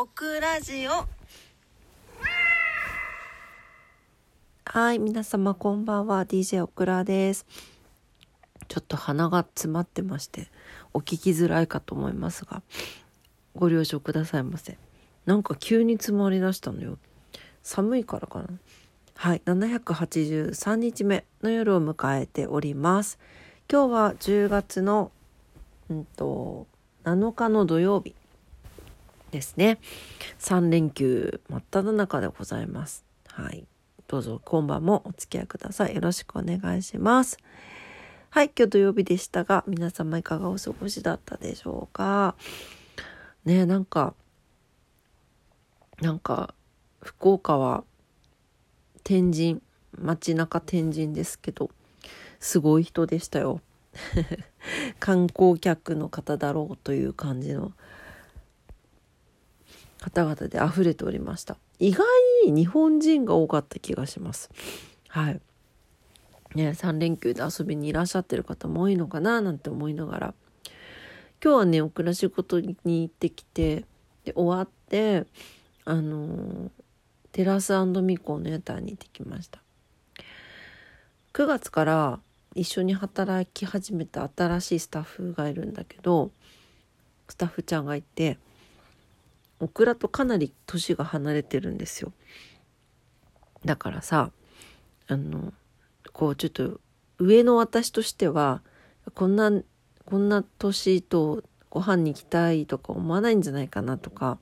オクラジオ。はい皆様こんばんは。DJ オクラです。ちょっと鼻が詰まってましてお聞きづらいかと思いますがご了承くださいませ。なんか急に詰まりだしたのよ。寒いからかな。はい783日目の夜を迎えております。今日は10月のうんと7日の土曜日。ですね。3連休真っ只中でございます。はい。どうぞ今晩もお付き合いください。よろしくお願いします。はい。今日土曜日でしたが皆様いかがお過ごしだったでしょうか？ねなんかなんか福岡は天神街中天神ですけどすごい人でしたよ。観光客の方だろうという感じの方々で溢れておりました。意外に日本人が多かった気がします。はい。ね3連休で遊びにいらっしゃってる方も多いのかななんて思いながら。今日はねお暮らしごとに行ってきてで終わってあのテラスミコの屋台に行ってきました。9月から一緒に働き始めた新しいスタッフがいるんだけどスタッフちゃんがいてオクラとかなり年が離れてるんですよ。だからさあのこうちょっと上の私としてはこんなこんな年とご飯に行きたいとか思わないんじゃないかなとか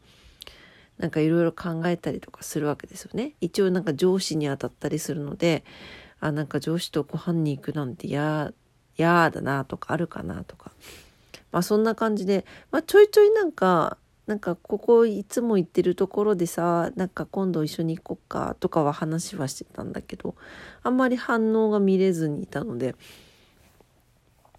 なんかいろいろ考えたりとかするわけですよね。一応なんか上司に当たったりするのであなんか上司とご飯に行くなんて嫌やだなとかあるかなとか。まあそんな感じで、まあ、ちょいちょいなんかなんかここいつも行ってるところでさなんか今度一緒に行こっかとかは話はしてたんだけどあんまり反応が見れずにいたので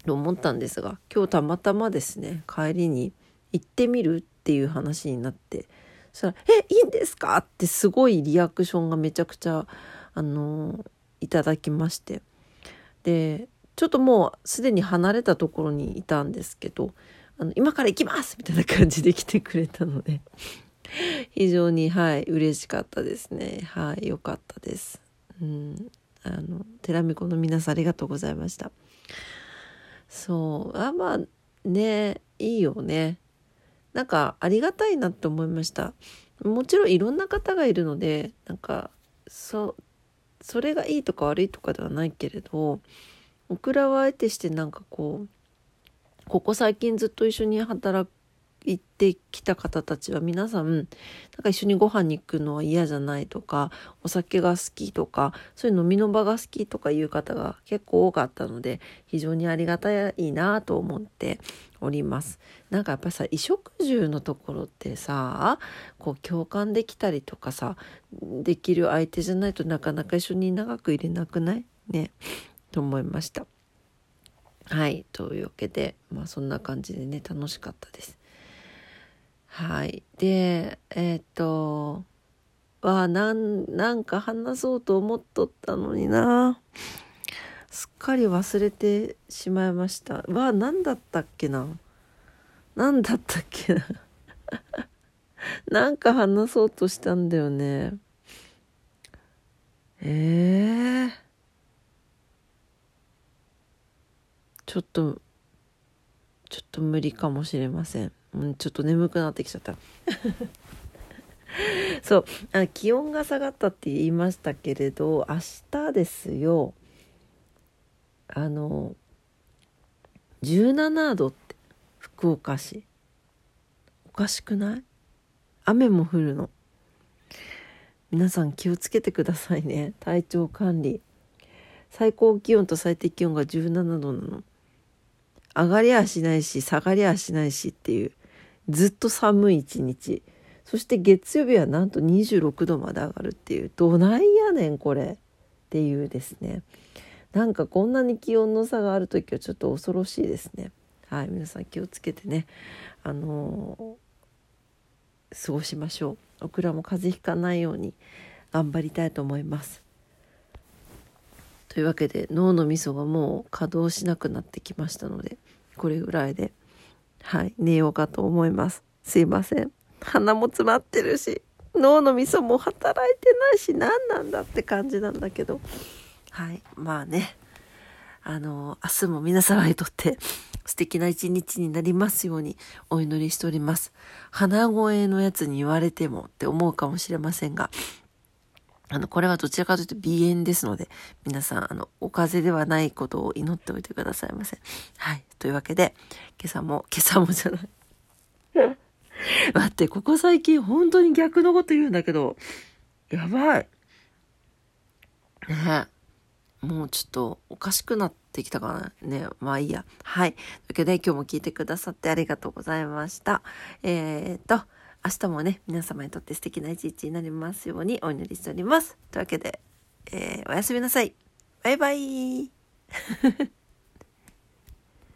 と思ったんですが今日たまたまですね帰りに行ってみるっていう話になってそしたら「えいいんですか?」ってすごいリアクションがめちゃくちゃあのいただきましてでちょっともうすでに離れたところにいたんですけどあの今から行きますみたいな感じで来てくれたので。非常にはい嬉しかったですね。はい良かったです。うん。あの寺美子の皆さんありがとうございました。そう。あまあねいいよね。なんかありがたいなって思いました。もちろんいろんな方がいるのでなんかそうそれがいいとか悪いとかではないけれどオクラはあえてしてなんかこうここ最近ずっと一緒に働いてきた方たちは皆さんなんか一緒にご飯に行くのは嫌じゃないとかお酒が好きとかそういう飲みの場が好きとかいう方が結構多かったので非常にありがたいなと思っております。なんかやっぱさ衣食住のところってさこう共感できたりとかさできる相手じゃないとなかなか一緒に長く入れなくない？ね。と思いました。はい。というわけで、まあそんな感じでね、楽しかったです。はい。で、えっ、ー、と、は、なん、なんか話そうと思っとったのにな。すっかり忘れてしまいました。わ、何だったっけな。何だったっけな。なんか話そうとしたんだよね。ええーちょっとちょっと無理かもしれません、うん、ちょっと眠くなってきちゃった。そう。あ気温が下がったって言いましたけれど明日ですよ。あの17度って福岡市。おかしくない？雨も降るの。皆さん気をつけてくださいね。体調管理。最高気温と最低気温が17度なの上がりゃしないし下がりゃしないしっていうずっと寒い一日。そして月曜日はなんと26度まで上がるっていうどないやねんこれっていうですね。なんかこんなに気温の差がある時はちょっと恐ろしいですね。はい皆さん気をつけてね。あのー、過ごしましょう。オクラも風邪ひかないように頑張りたいと思います。というわけで脳のみそがもう稼働しなくなってきましたのでこれぐらいではい寝ようかと思いますすいません鼻も詰まってるし、脳の味噌も働いてないし、何なんだって感じなんだけど。はい。まあね。あの、明日も皆様にとって素敵な一日になりますようにお祈りしております。鼻声のやつに言われてもって思うかもしれませんが、あの、これはどちらかというと鼻炎ですので、皆さん、あの、お風邪ではないことを祈っておいてくださいませ。はい。というわけで、今朝も、今朝もじゃない。待って、ここ最近本当に逆のこと言うんだけど、やばい。ねもうちょっとおかしくなってきたかな。ね。まあいいや。はい。というわけで今日も聞いてくださってありがとうございました。えー、っと、明日もね、皆様にとって素敵な一日になりますようにお祈りしております。というわけで、えー、おやすみなさい。バイバイ。